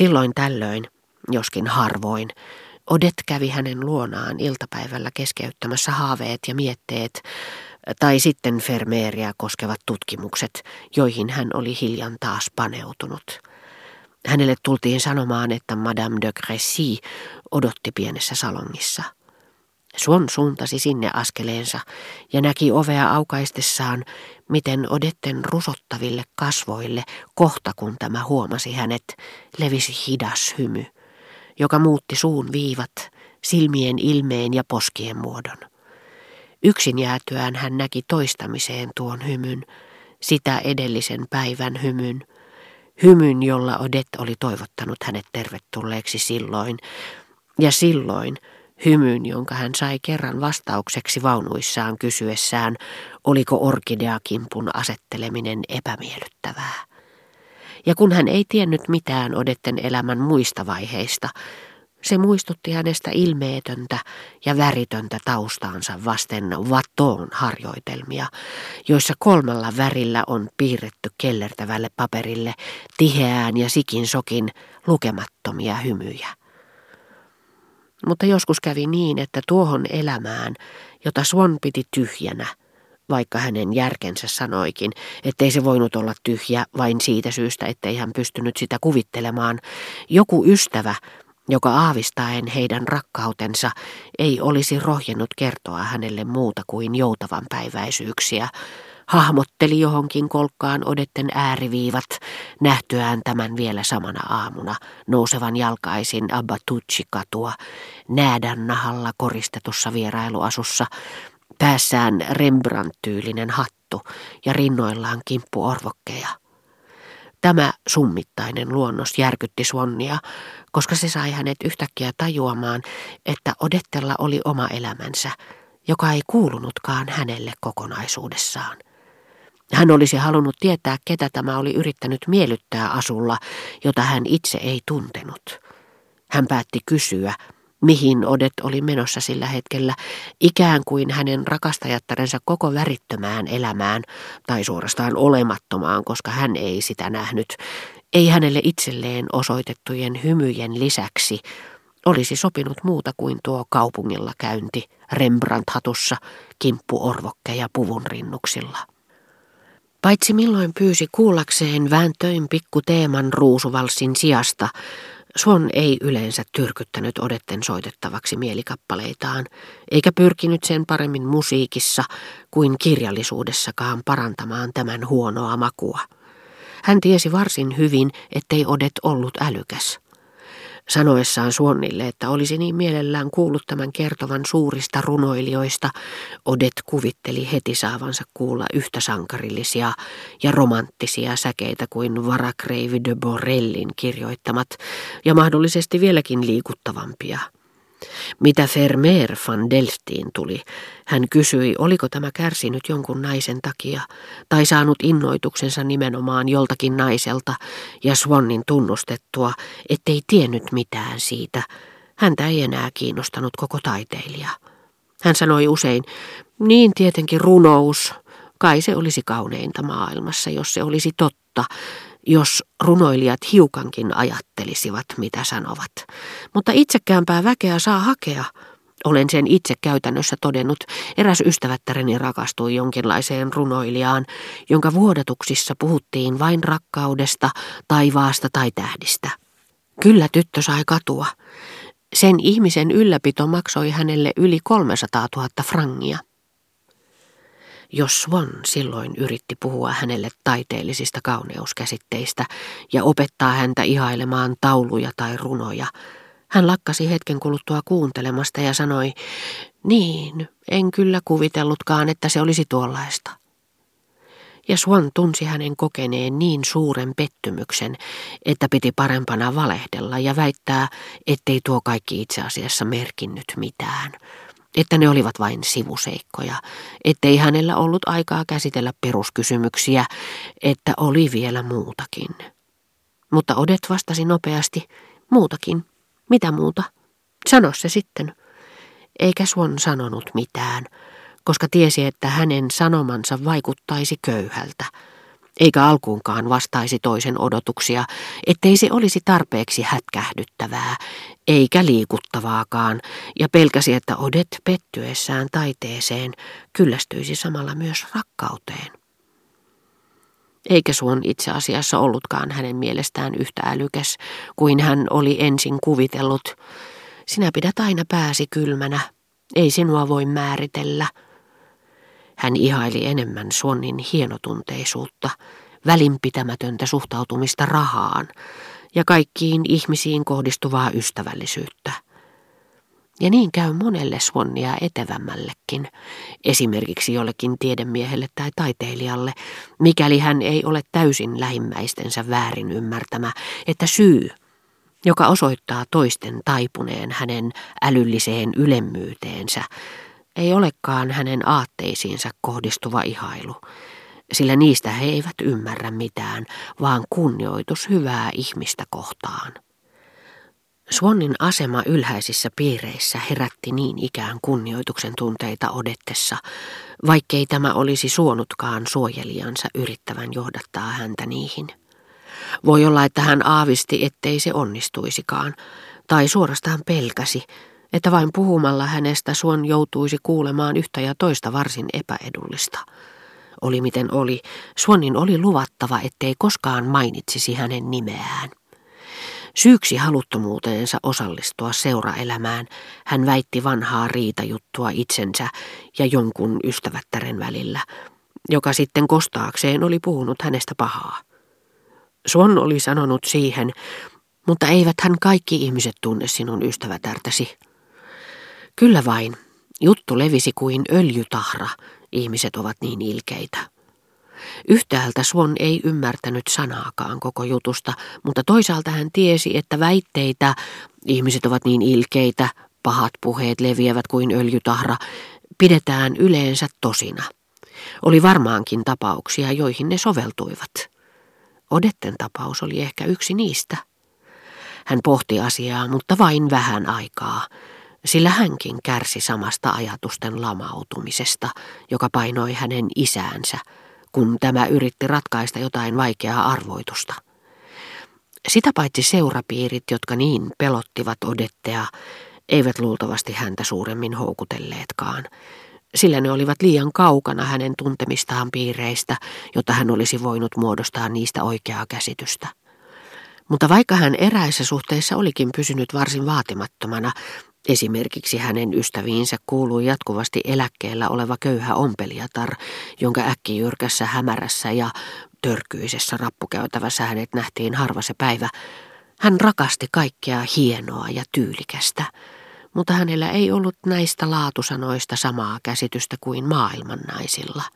Silloin tällöin, joskin harvoin, Odet kävi hänen luonaan iltapäivällä keskeyttämässä haaveet ja mietteet, tai sitten Fermeeriä koskevat tutkimukset, joihin hän oli hiljan taas paneutunut. Hänelle tultiin sanomaan, että Madame de Crécy odotti pienessä salongissa. Suon suuntasi sinne askeleensa ja näki ovea aukaistessaan, miten Odetten rusottaville kasvoille, kohta kun tämä huomasi hänet, levisi hidas hymy, joka muutti suun viivat, silmien ilmeen ja poskien muodon. Yksin jäätyään hän näki toistamiseen tuon hymyn, sitä edellisen päivän hymyn, hymyn, jolla Odet oli toivottanut hänet tervetulleeksi silloin, ja silloin hymyn, jonka hän sai kerran vastaukseksi vaunuissaan kysyessään, oliko orkideakimpun asetteleminen epämiellyttävää. Ja kun hän ei tiennyt mitään Odetten elämän muista vaiheista, se muistutti hänestä ilmeetöntä ja väritöntä taustaansa vasten vatoon harjoitelmia, joissa kolmella värillä on piirretty kellertävälle paperille tiheään ja sikin sokin lukemattomia hymyjä. Mutta joskus kävi niin, että tuohon elämään, jota Swan piti tyhjänä, vaikka hänen järkensä sanoikin, ettei se voinut olla tyhjä vain siitä syystä, ettei hän pystynyt sitä kuvittelemaan, joku ystävä joka aavistaen heidän rakkautensa ei olisi rohjennut kertoa hänelle muuta kuin joutavan päiväisyyksiä, hahmotteli johonkin kolkkaan odetten ääriviivat, nähtyään tämän vielä samana aamuna, nousevan jalkaisin Abbatucci-katua, näädän nahalla koristetussa vierailuasussa, päässään Rembrandt-tyylinen hattu ja rinnoillaan kimppuorvokkeja. Tämä summittainen luonnos järkytti Swannia, koska se sai hänet yhtäkkiä tajuamaan, että Odettella oli oma elämänsä, joka ei kuulunutkaan hänelle kokonaisuudessaan. Hän olisi halunnut tietää, ketä tämä oli yrittänyt miellyttää asulla, jota hän itse ei tuntenut. Hän päätti kysyä, mihin Odet oli menossa sillä hetkellä, ikään kuin hänen rakastajattarensa koko värittömään elämään, tai suorastaan olemattomaan, koska hän ei sitä nähnyt, ei hänelle itselleen osoitettujen hymyjen lisäksi olisi sopinut muuta kuin tuo kaupungilla käynti Rembrandt-hatussa, kimppuorvokkeja puvun rinnuksilla. Paitsi milloin pyysi kuullakseen vääntöin pikku teeman ruusuvalssin sijasta, Swan ei yleensä tyrkyttänyt odetten soitettavaksi mielikappaleitaan, eikä pyrkinyt sen paremmin musiikissa kuin kirjallisuudessakaan parantamaan tämän huonoa makua. Hän tiesi varsin hyvin, ettei Odet ollut älykäs. Sanoessaan Suonnille, että olisi niin mielellään kuullut tämän kertovan suurista runoilijoista, Odet kuvitteli heti saavansa kuulla yhtä sankarillisia ja romanttisia säkeitä kuin Varakreivi de Borellin kirjoittamat ja mahdollisesti vieläkin liikuttavampia. Mitä Vermeer van Delftiin tuli, hän kysyi, oliko tämä kärsinyt jonkun naisen takia, tai saanut innoituksensa nimenomaan joltakin naiselta, ja Swannin tunnustettua, ettei tiennyt mitään siitä. Häntä ei enää kiinnostanut koko taiteilija. Hän sanoi usein, niin tietenkin runous, kai se olisi kauneinta maailmassa, jos se olisi totta, jos runoilijat hiukankin ajattelisivat, mitä sanovat. Mutta itsekäämpää väkeä saa hakea. Olen sen itse käytännössä todennut. Eräs ystävättäreni rakastui jonkinlaiseen runoilijaan, jonka vuodatuksissa puhuttiin vain rakkaudesta, taivaasta tai tähdistä. Kyllä tyttö sai katua. Sen ihmisen ylläpito maksoi hänelle yli 300 000 frangia. Jos Swan silloin yritti puhua hänelle taiteellisista kauneuskäsitteistä ja opettaa häntä ihailemaan tauluja tai runoja, hän lakkasi hetken kuluttua kuuntelemasta ja sanoi, niin, en kyllä kuvitellutkaan, että se olisi tuollaista. Ja Swan tunsi hänen kokeneen niin suuren pettymyksen, että piti parempana valehdella ja väittää, ettei tuo kaikki itse asiassa merkinnyt mitään että ne olivat vain sivuseikkoja, ettei hänellä ollut aikaa käsitellä peruskysymyksiä, että oli vielä muutakin. Mutta Odet vastasi nopeasti, muutakin. Mitä muuta? Sano se sitten. Eikä Swan sanonut mitään, koska tiesi, että hänen sanomansa vaikuttaisi köyhältä. Eikä alkuunkaan vastaisi toisen odotuksia, ettei se olisi tarpeeksi hätkähdyttävää, eikä liikuttavaakaan, ja pelkäsi, että Odet pettyessään taiteeseen kyllästyisi samalla myös rakkauteen. Eikä Suon itse asiassa ollutkaan hänen mielestään yhtä älykäs kuin hän oli ensin kuvitellut. Sinä pidät aina pääsi kylmänä, ei sinua voi määritellä. Hän ihaili enemmän Suonnin hienotunteisuutta, välinpitämätöntä suhtautumista rahaan ja kaikkiin ihmisiin kohdistuvaa ystävällisyyttä. Ja niin käy monelle Swannia etevämmällekin, esimerkiksi jollekin tiedemiehelle tai taiteilijalle, mikäli hän ei ole täysin lähimmäistensä väärin ymmärtämä, että syy, joka osoittaa toisten taipuneen hänen älylliseen ylemmyyteensä, ei olekaan hänen aatteisiinsa kohdistuva ihailu, sillä niistä he eivät ymmärrä mitään, vaan kunnioitus hyvää ihmistä kohtaan. Swannin asema ylhäisissä piireissä herätti niin ikään kunnioituksen tunteita odettessa, vaikkei tämä olisi suonutkaan suojelijansa yrittävän johdattaa häntä niihin. Voi olla, että hän aavisti, ettei se onnistuisikaan, tai suorastaan pelkäsi, että vain puhumalla hänestä Suon joutuisi kuulemaan yhtä ja toista varsin epäedullista. Oli miten oli, Suonin oli luvattava, ettei koskaan mainitsisi hänen nimeään. Syyksi haluttomuuteensa osallistua seuraelämään hän väitti vanhaa riitajuttua itsensä ja jonkun ystävättären välillä, joka sitten kostaakseen oli puhunut hänestä pahaa. Suon oli sanonut siihen, mutta eivät hän kaikki ihmiset tunne sinun ystävätärtäsi. Kyllä vain, juttu levisi kuin öljytahra, ihmiset ovat niin ilkeitä. Yhtäältä Swan ei ymmärtänyt sanaakaan koko jutusta, mutta toisaalta hän tiesi, että väitteitä, ihmiset ovat niin ilkeitä, pahat puheet leviävät kuin öljytahra, pidetään yleensä tosina. Oli varmaankin tapauksia, joihin ne soveltuivat. Odetten tapaus oli ehkä yksi niistä. Hän pohti asiaa, mutta vain vähän aikaa, sillä hänkin kärsi samasta ajatusten lamautumisesta, joka painoi hänen isäänsä, kun tämä yritti ratkaista jotain vaikeaa arvoitusta. Sitä paitsi seurapiirit, jotka niin pelottivat Odettea, eivät luultavasti häntä suuremmin houkutelleetkaan, sillä ne olivat liian kaukana hänen tuntemistaan piireistä, jotta hän olisi voinut muodostaa niistä oikeaa käsitystä. Mutta vaikka hän eräissä suhteissa olikin pysynyt varsin vaatimattomana, Esimerkiksi hänen ystäviinsä kuului jatkuvasti eläkkeellä oleva köyhä ompelijatar, jonka äkkijyrkässä hämärässä ja törkyisessä rappukäytävässä hänet nähtiin harva se päivä. Hän rakasti kaikkea hienoa ja tyylikästä, mutta hänellä ei ollut näistä laatusanoista samaa käsitystä kuin maailman naisilla –